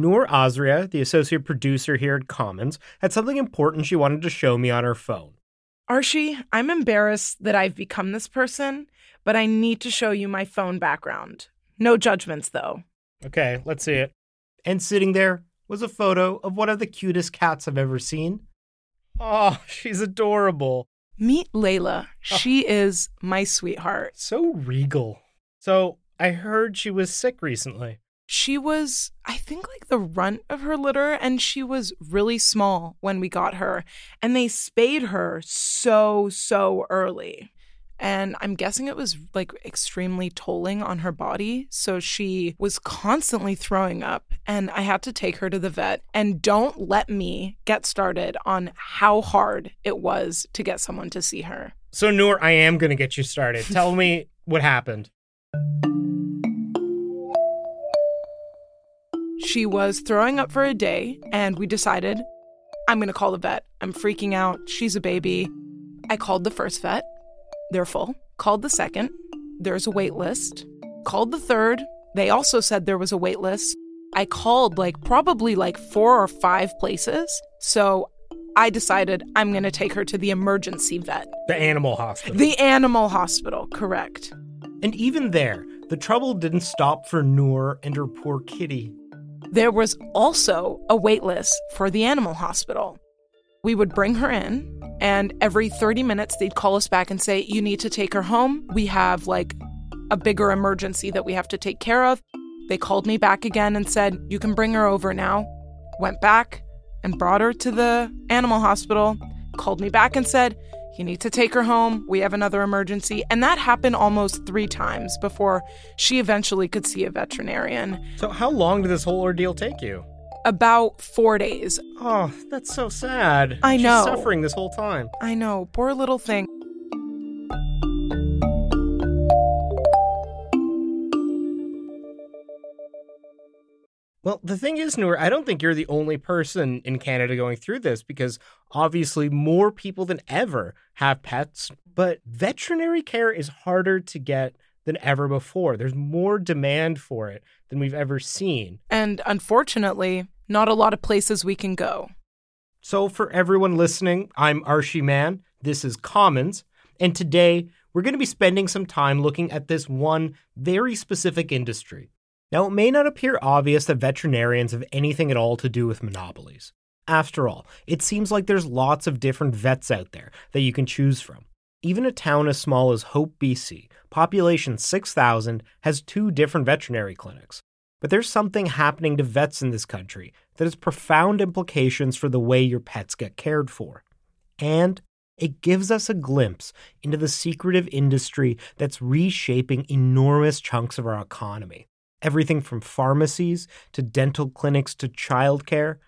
Noor Azrieh, the associate producer here at Commons, had something important she wanted to show me on her phone. Arshi, I'm embarrassed that I've become this person, but I need to show you my phone background. No judgments, though. Okay, let's see it. And sitting there was a photo of one of the cutest cats I've ever seen. Oh, she's adorable. Meet Layla. Ah. She is my sweetheart. So regal. So, I heard she was sick recently. She was, I think, like the runt of her litter, and she was really small when we got her. And they spayed her so, so early. And I'm guessing it was like extremely tolling on her body. So she was constantly throwing up, and I had to take her to the vet. And don't let me get started on how hard it was to get someone to see her. So, Noor, I am going to get you started. Tell me what happened. She was throwing up for a day, and we decided I'm going to call the vet. I'm freaking out. She's a baby. I called the first vet. They're full. Called the second. There's a wait list. Called the third. They also said there was a wait list. I called like probably like four or five places. So I decided I'm going to take her to the emergency vet. The animal hospital. The animal hospital, correct. And even there, the trouble didn't stop for Noor and her poor kitty. There was also a wait list for the animal hospital. We would bring her in, and every 30 minutes, they'd call us back and say, You need to take her home. We have like a bigger emergency that we have to take care of. They called me back again and said, You can bring her over now. Went back and brought her to the animal hospital, called me back and said, You need to take her home. We have another emergency. And that happened almost three times before she eventually could see a veterinarian. So, how long did this whole ordeal take you? About four days. Oh, that's so sad. I She's know. suffering this whole time. I know, poor little thing. Well, the thing is, Noor, I don't think you're the only person in Canada going through this because obviously more people than ever have pets, but veterinary care is harder to get than ever before. There's more demand for it than we've ever seen. And unfortunately, not a lot of places we can go. So, for everyone listening, I'm Arshi Mann. This is Commons. And today, we're going to be spending some time looking at this one very specific industry. Now, it may not appear obvious that veterinarians have anything at all to do with monopolies. After all, it seems like there's lots of different vets out there that you can choose from. Even a town as small as Hope, BC, population 6,000, has two different veterinary clinics. But there's something happening to vets in this country that has profound implications for the way your pets get cared for. And it gives us a glimpse into the secretive industry that's reshaping enormous chunks of our economy. Everything from pharmacies to dental clinics to childcare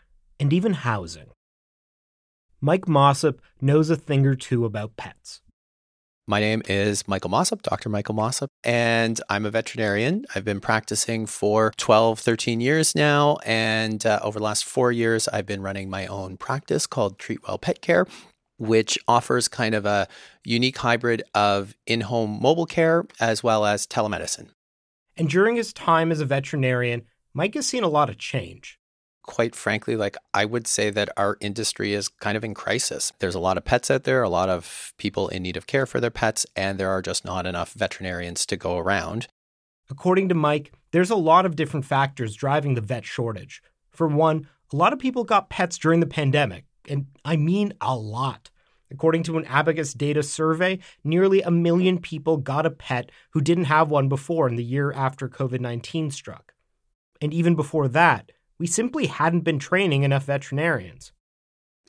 and even housing. Mike Mossop knows a thing or two about pets. My name is Michael Mossop, Dr. Michael Mossop, and I'm a veterinarian. I've been practicing for 12, 13 years now. And uh, over the last four years, I've been running my own practice called Treatwell Pet Care, which offers kind of a unique hybrid of in home mobile care as well as telemedicine. And during his time as a veterinarian, Mike has seen a lot of change quite frankly, like I would say that our industry is kind of in crisis. There's a lot of pets out there, a lot of people in need of care for their pets, and there are just not enough veterinarians to go around. According to Mike, there's a lot of different factors driving the vet shortage. For one, a lot of people got pets during the pandemic, and I mean a lot. According to an Abacus data survey, nearly a million people got a pet who didn't have one before in the year after COVID 19 struck. And even before that, we simply hadn't been training enough veterinarians.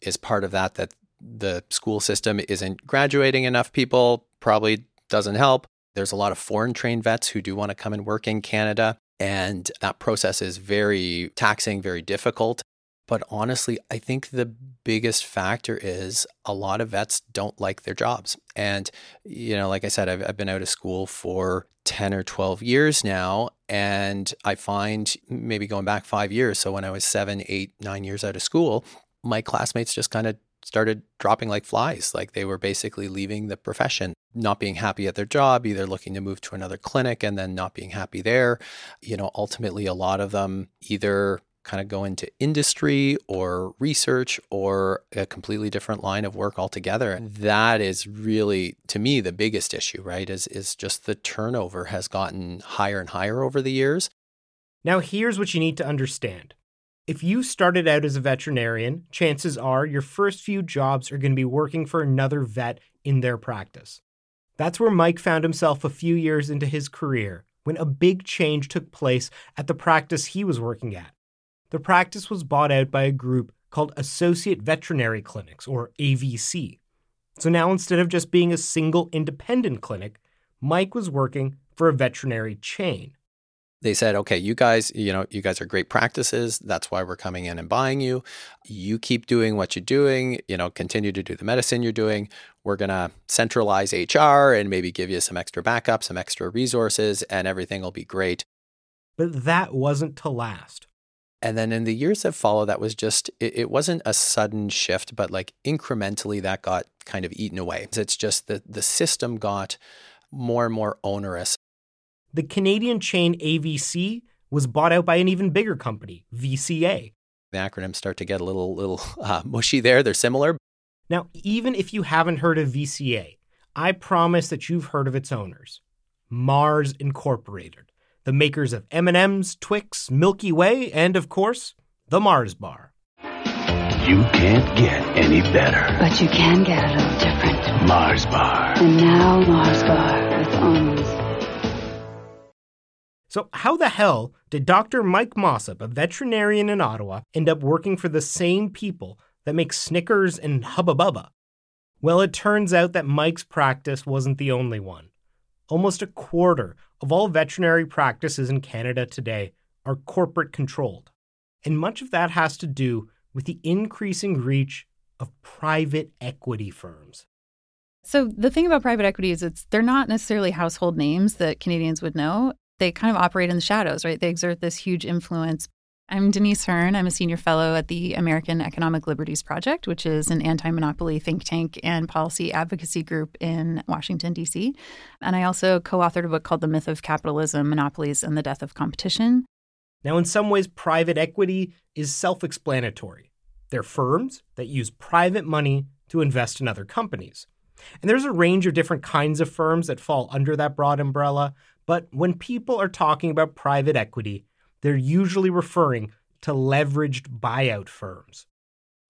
Is part of that that the school system isn't graduating enough people? Probably doesn't help. There's a lot of foreign trained vets who do want to come and work in Canada. And that process is very taxing, very difficult. But honestly, I think the biggest factor is a lot of vets don't like their jobs. And, you know, like I said, I've, I've been out of school for 10 or 12 years now. And I find maybe going back five years. So when I was seven, eight, nine years out of school, my classmates just kind of started dropping like flies. Like they were basically leaving the profession, not being happy at their job, either looking to move to another clinic and then not being happy there. You know, ultimately, a lot of them either kind of go into industry or research or a completely different line of work altogether. That is really to me the biggest issue, right? Is is just the turnover has gotten higher and higher over the years. Now here's what you need to understand. If you started out as a veterinarian, chances are your first few jobs are going to be working for another vet in their practice. That's where Mike found himself a few years into his career when a big change took place at the practice he was working at the practice was bought out by a group called Associate Veterinary Clinics, or AVC. So now instead of just being a single independent clinic, Mike was working for a veterinary chain. They said, okay, you guys, you know, you guys are great practices. That's why we're coming in and buying you. You keep doing what you're doing, you know, continue to do the medicine you're doing. We're going to centralize HR and maybe give you some extra backup, some extra resources, and everything will be great. But that wasn't to last. And then in the years that follow, that was just, it, it, wasn't a sudden shift, but like incrementally that got kind of eaten away. It's just that the system got more and more onerous. The Canadian chain AVC was bought out by an even bigger company, VCA. The acronyms start to get a little, little uh, mushy there. They're similar. Now, even if you haven't heard of VCA, I promise that you've heard of its owners Mars Incorporated the makers of M&M's, Twix, Milky Way, and of course, the Mars bar. You can't get any better. But you can get a little different. Mars bar. And now Mars bar with almonds. So, how the hell did Dr. Mike Mossop, a veterinarian in Ottawa, end up working for the same people that make Snickers and Hubba Bubba? Well, it turns out that Mike's practice wasn't the only one. Almost a quarter of all veterinary practices in Canada today are corporate controlled. And much of that has to do with the increasing reach of private equity firms. So the thing about private equity is it's they're not necessarily household names that Canadians would know. They kind of operate in the shadows, right? They exert this huge influence I'm Denise Hearn. I'm a senior fellow at the American Economic Liberties Project, which is an anti monopoly think tank and policy advocacy group in Washington, D.C. And I also co authored a book called The Myth of Capitalism, Monopolies, and the Death of Competition. Now, in some ways, private equity is self explanatory. They're firms that use private money to invest in other companies. And there's a range of different kinds of firms that fall under that broad umbrella. But when people are talking about private equity, they're usually referring to leveraged buyout firms.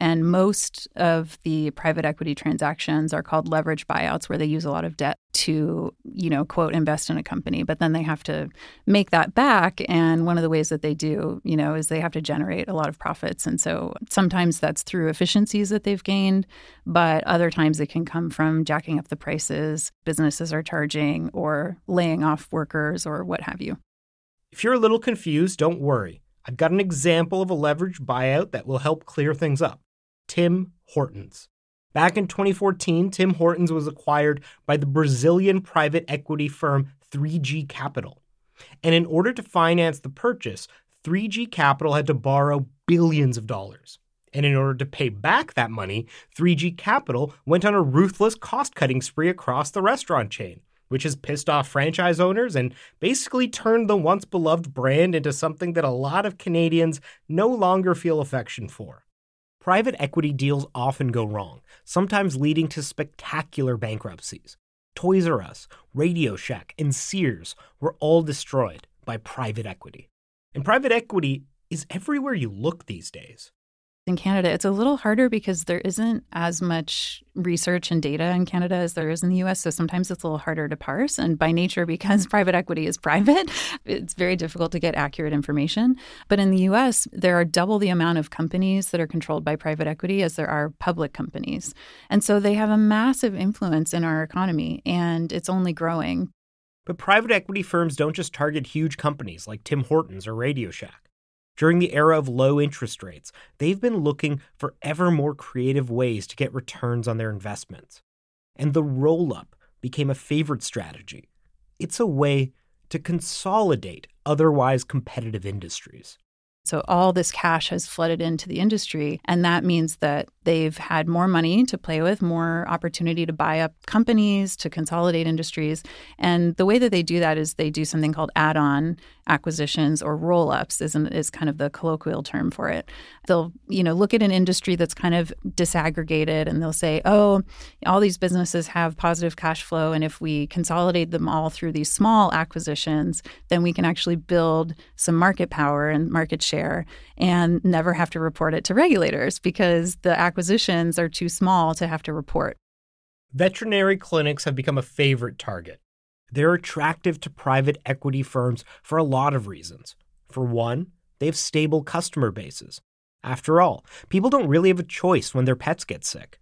And most of the private equity transactions are called leverage buyouts, where they use a lot of debt to, you know, quote, invest in a company. But then they have to make that back. And one of the ways that they do, you know, is they have to generate a lot of profits. And so sometimes that's through efficiencies that they've gained, but other times it can come from jacking up the prices businesses are charging or laying off workers or what have you. If you're a little confused, don't worry. I've got an example of a leveraged buyout that will help clear things up. Tim Hortons. Back in 2014, Tim Hortons was acquired by the Brazilian private equity firm 3G Capital. And in order to finance the purchase, 3G Capital had to borrow billions of dollars. And in order to pay back that money, 3G Capital went on a ruthless cost cutting spree across the restaurant chain which has pissed off franchise owners and basically turned the once beloved brand into something that a lot of Canadians no longer feel affection for. Private equity deals often go wrong, sometimes leading to spectacular bankruptcies. Toys R Us, Radio Shack, and Sears were all destroyed by private equity. And private equity is everywhere you look these days in Canada, it's a little harder because there isn't as much research and data in Canada as there is in the US. So sometimes it's a little harder to parse. And by nature, because private equity is private, it's very difficult to get accurate information. But in the US, there are double the amount of companies that are controlled by private equity as there are public companies. And so they have a massive influence in our economy, and it's only growing. But private equity firms don't just target huge companies like Tim Hortons or Radio Shack. During the era of low interest rates, they've been looking for ever more creative ways to get returns on their investments. And the roll up became a favorite strategy. It's a way to consolidate otherwise competitive industries. So all this cash has flooded into the industry. And that means that they've had more money to play with, more opportunity to buy up companies, to consolidate industries. And the way that they do that is they do something called add on acquisitions or roll ups, is, is kind of the colloquial term for it. They'll, you know, look at an industry that's kind of disaggregated and they'll say, oh, all these businesses have positive cash flow. And if we consolidate them all through these small acquisitions, then we can actually build some market power and market share and never have to report it to regulators because the acquisitions are too small to have to report. Veterinary clinics have become a favorite target. They're attractive to private equity firms for a lot of reasons. For one, they have stable customer bases. After all, people don't really have a choice when their pets get sick.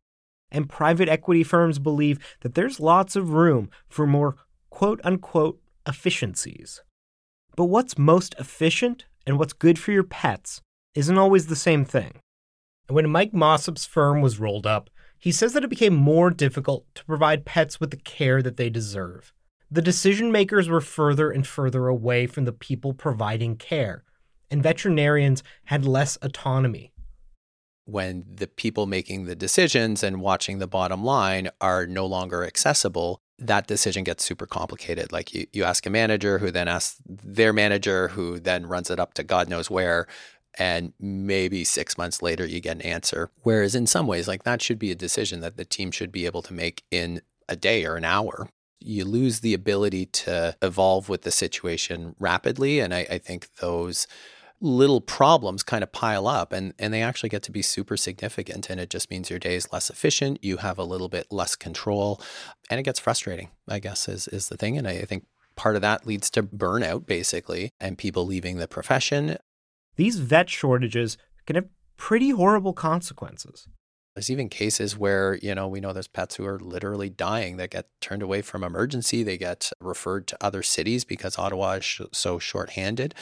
And private equity firms believe that there's lots of room for more quote unquote efficiencies. But what's most efficient and what's good for your pets isn't always the same thing. And when Mike Mossop's firm was rolled up, he says that it became more difficult to provide pets with the care that they deserve. The decision makers were further and further away from the people providing care, and veterinarians had less autonomy. When the people making the decisions and watching the bottom line are no longer accessible, that decision gets super complicated. Like you, you ask a manager who then asks their manager, who then runs it up to God knows where. And maybe six months later, you get an answer. Whereas in some ways, like that should be a decision that the team should be able to make in a day or an hour. You lose the ability to evolve with the situation rapidly. And I, I think those little problems kind of pile up and, and they actually get to be super significant. And it just means your day is less efficient. You have a little bit less control and it gets frustrating, I guess, is, is the thing. And I, I think part of that leads to burnout, basically, and people leaving the profession. These vet shortages can have pretty horrible consequences. There's even cases where, you know, we know there's pets who are literally dying that get turned away from emergency. They get referred to other cities because Ottawa is sh- so shorthanded.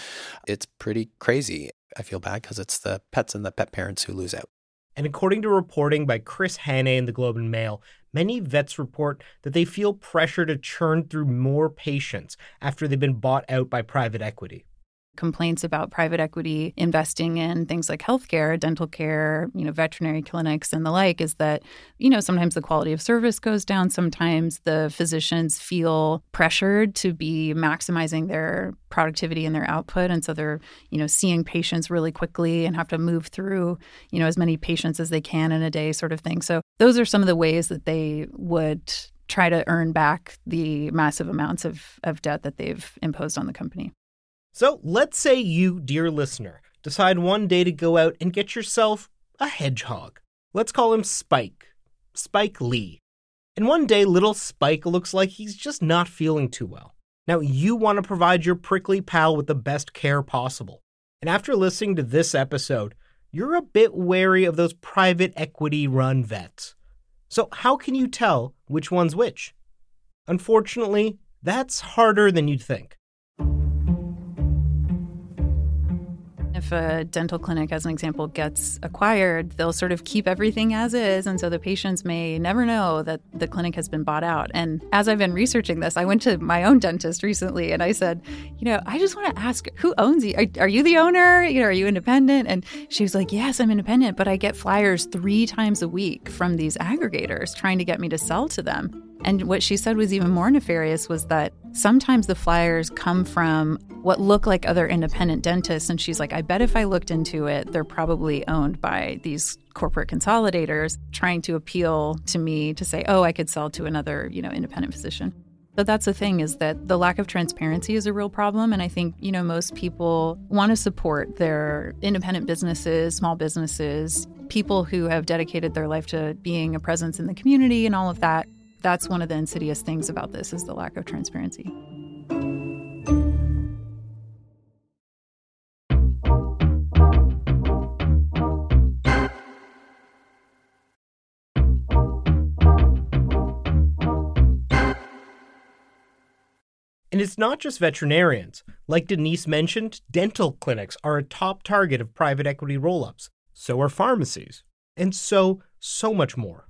It's pretty crazy. I feel bad because it's the pets and the pet parents who lose out. And according to reporting by Chris Hannay in the Globe and Mail, many vets report that they feel pressure to churn through more patients after they've been bought out by private equity complaints about private equity investing in things like healthcare, dental care, you know, veterinary clinics and the like is that, you know, sometimes the quality of service goes down. Sometimes the physicians feel pressured to be maximizing their productivity and their output. And so they're, you know, seeing patients really quickly and have to move through, you know, as many patients as they can in a day sort of thing. So those are some of the ways that they would try to earn back the massive amounts of, of debt that they've imposed on the company. So let's say you, dear listener, decide one day to go out and get yourself a hedgehog. Let's call him Spike. Spike Lee. And one day, little Spike looks like he's just not feeling too well. Now, you want to provide your prickly pal with the best care possible. And after listening to this episode, you're a bit wary of those private equity run vets. So, how can you tell which one's which? Unfortunately, that's harder than you'd think. If a dental clinic, as an example, gets acquired, they'll sort of keep everything as is. And so the patients may never know that the clinic has been bought out. And as I've been researching this, I went to my own dentist recently and I said, you know, I just want to ask who owns you? Are, are you the owner? You know, are you independent? And she was like, yes, I'm independent, but I get flyers three times a week from these aggregators trying to get me to sell to them. And what she said was even more nefarious was that sometimes the flyers come from what look like other independent dentists. And she's like, I bet if I looked into it, they're probably owned by these corporate consolidators trying to appeal to me to say, oh, I could sell to another, you know, independent physician. But that's the thing is that the lack of transparency is a real problem. And I think, you know, most people want to support their independent businesses, small businesses, people who have dedicated their life to being a presence in the community and all of that that's one of the insidious things about this is the lack of transparency. And it's not just veterinarians. Like Denise mentioned, dental clinics are a top target of private equity roll ups. So are pharmacies. And so, so much more.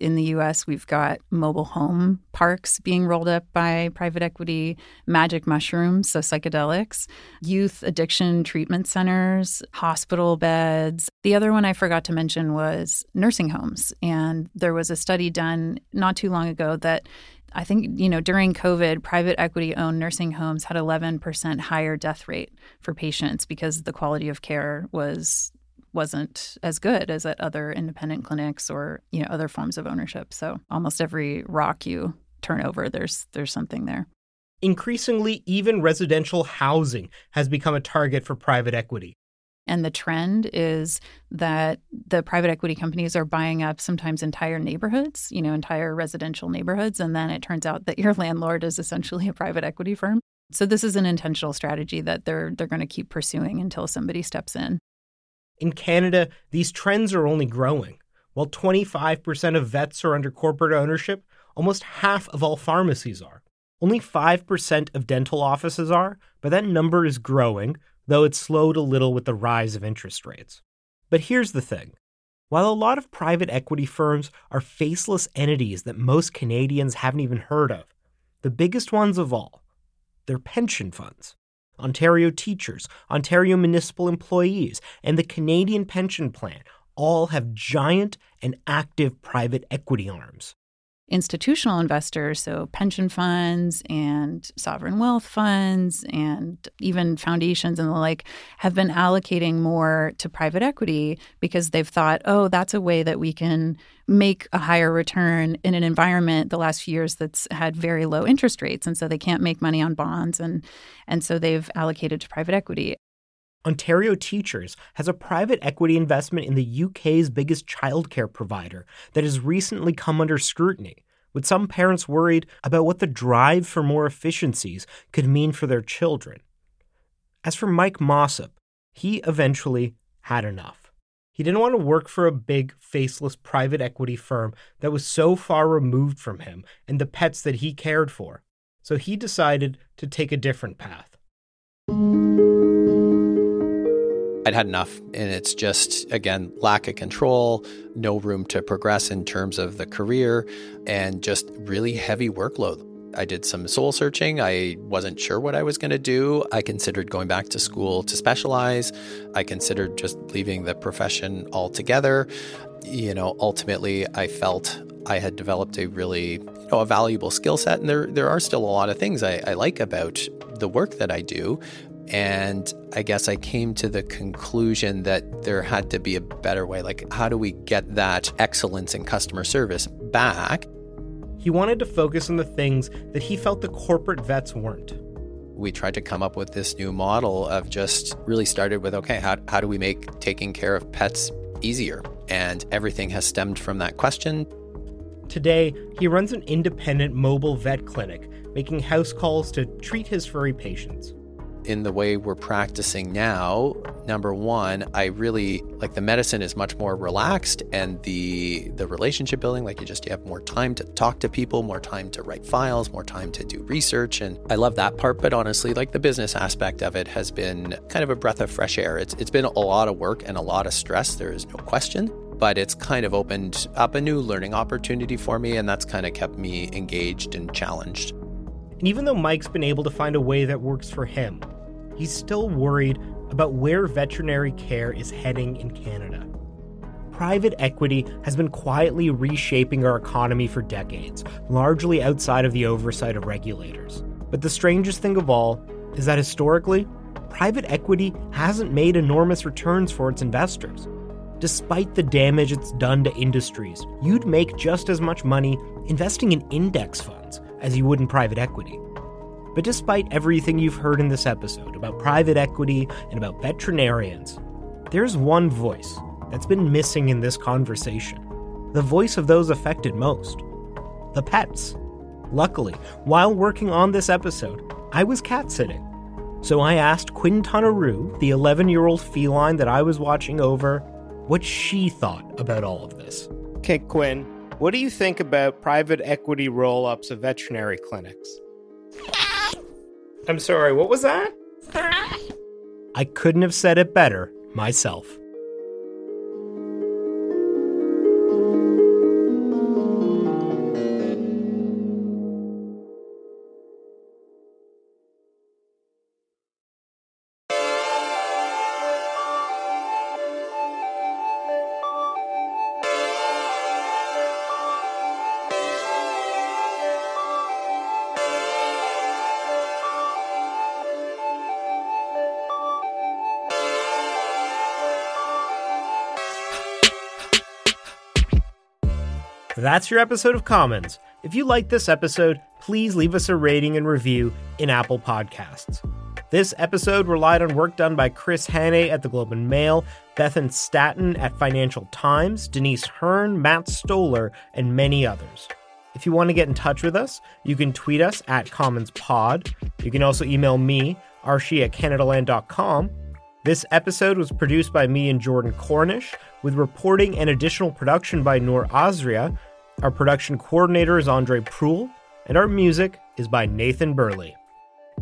In the US, we've got mobile home parks being rolled up by private equity, magic mushrooms, so psychedelics, youth addiction treatment centers, hospital beds. The other one I forgot to mention was nursing homes. And there was a study done not too long ago that I think, you know, during COVID, private equity owned nursing homes had 11% higher death rate for patients because the quality of care was wasn't as good as at other independent clinics or, you know, other forms of ownership. So almost every rock you turn over, there's there's something there. Increasingly, even residential housing has become a target for private equity. And the trend is that the private equity companies are buying up sometimes entire neighborhoods, you know, entire residential neighborhoods. And then it turns out that your landlord is essentially a private equity firm. So this is an intentional strategy that they're they're going to keep pursuing until somebody steps in. In Canada, these trends are only growing. While 25% of vets are under corporate ownership, almost half of all pharmacies are. Only 5% of dental offices are, but that number is growing though it's slowed a little with the rise of interest rates. But here's the thing while a lot of private equity firms are faceless entities that most Canadians haven't even heard of, the biggest ones of all, they're pension funds. Ontario teachers, Ontario municipal employees, and the Canadian Pension Plan all have giant and active private equity arms institutional investors, so pension funds and sovereign wealth funds and even foundations and the like, have been allocating more to private equity because they've thought, oh, that's a way that we can make a higher return in an environment the last few years that's had very low interest rates. And so they can't make money on bonds. And, and so they've allocated to private equity. Ontario Teachers has a private equity investment in the UK's biggest childcare provider that has recently come under scrutiny, with some parents worried about what the drive for more efficiencies could mean for their children. As for Mike Mossop, he eventually had enough. He didn't want to work for a big, faceless private equity firm that was so far removed from him and the pets that he cared for. So he decided to take a different path. I'd had enough, and it's just, again, lack of control, no room to progress in terms of the career, and just really heavy workload. I did some soul searching. I wasn't sure what I was going to do. I considered going back to school to specialize. I considered just leaving the profession altogether. You know, ultimately, I felt I had developed a really you know, a valuable skill set, and there there are still a lot of things I, I like about the work that I do. And I guess I came to the conclusion that there had to be a better way. Like, how do we get that excellence in customer service back? He wanted to focus on the things that he felt the corporate vets weren't. We tried to come up with this new model of just really started with okay, how, how do we make taking care of pets easier? And everything has stemmed from that question. Today, he runs an independent mobile vet clinic, making house calls to treat his furry patients in the way we're practicing now, number one, I really like the medicine is much more relaxed and the the relationship building, like you just you have more time to talk to people, more time to write files, more time to do research. And I love that part. But honestly, like the business aspect of it has been kind of a breath of fresh air. It's it's been a lot of work and a lot of stress, there is no question. But it's kind of opened up a new learning opportunity for me, and that's kind of kept me engaged and challenged. And even though Mike's been able to find a way that works for him, he's still worried about where veterinary care is heading in Canada. Private equity has been quietly reshaping our economy for decades, largely outside of the oversight of regulators. But the strangest thing of all is that historically, private equity hasn't made enormous returns for its investors. Despite the damage it's done to industries, you'd make just as much money investing in index funds as you would in private equity. But despite everything you've heard in this episode about private equity and about veterinarians, there's one voice that's been missing in this conversation the voice of those affected most the pets. Luckily, while working on this episode, I was cat sitting. So I asked Quinn Tonaru, the 11 year old feline that I was watching over, what she thought about all of this. Okay, Quinn, what do you think about private equity roll ups of veterinary clinics? I'm sorry, what was that? I couldn't have said it better myself. That's your episode of Commons. If you like this episode, please leave us a rating and review in Apple Podcasts. This episode relied on work done by Chris Hannay at the Globe and Mail, Bethan Staton at Financial Times, Denise Hearn, Matt Stoller, and many others. If you want to get in touch with us, you can tweet us at CommonsPod. You can also email me, arshi at CanadaLand.com. This episode was produced by me and Jordan Cornish, with reporting and additional production by Noor Azrieh. Our production coordinator is Andre Proul, and our music is by Nathan Burley.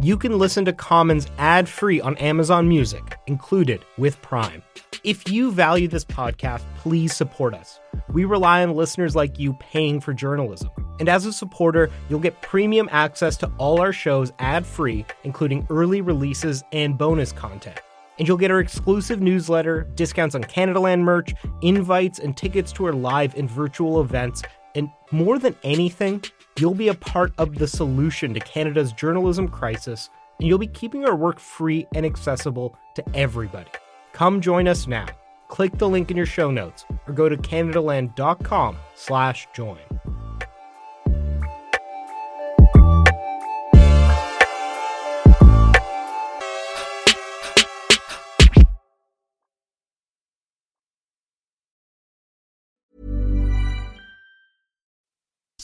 You can listen to Commons ad free on Amazon Music, included with Prime. If you value this podcast, please support us. We rely on listeners like you paying for journalism. And as a supporter, you'll get premium access to all our shows ad free, including early releases and bonus content. And you'll get our exclusive newsletter, discounts on Canada Land merch, invites, and tickets to our live and virtual events. And more than anything, you'll be a part of the solution to Canada's journalism crisis, and you'll be keeping our work free and accessible to everybody. Come join us now. Click the link in your show notes or go to canadaland.com slash join.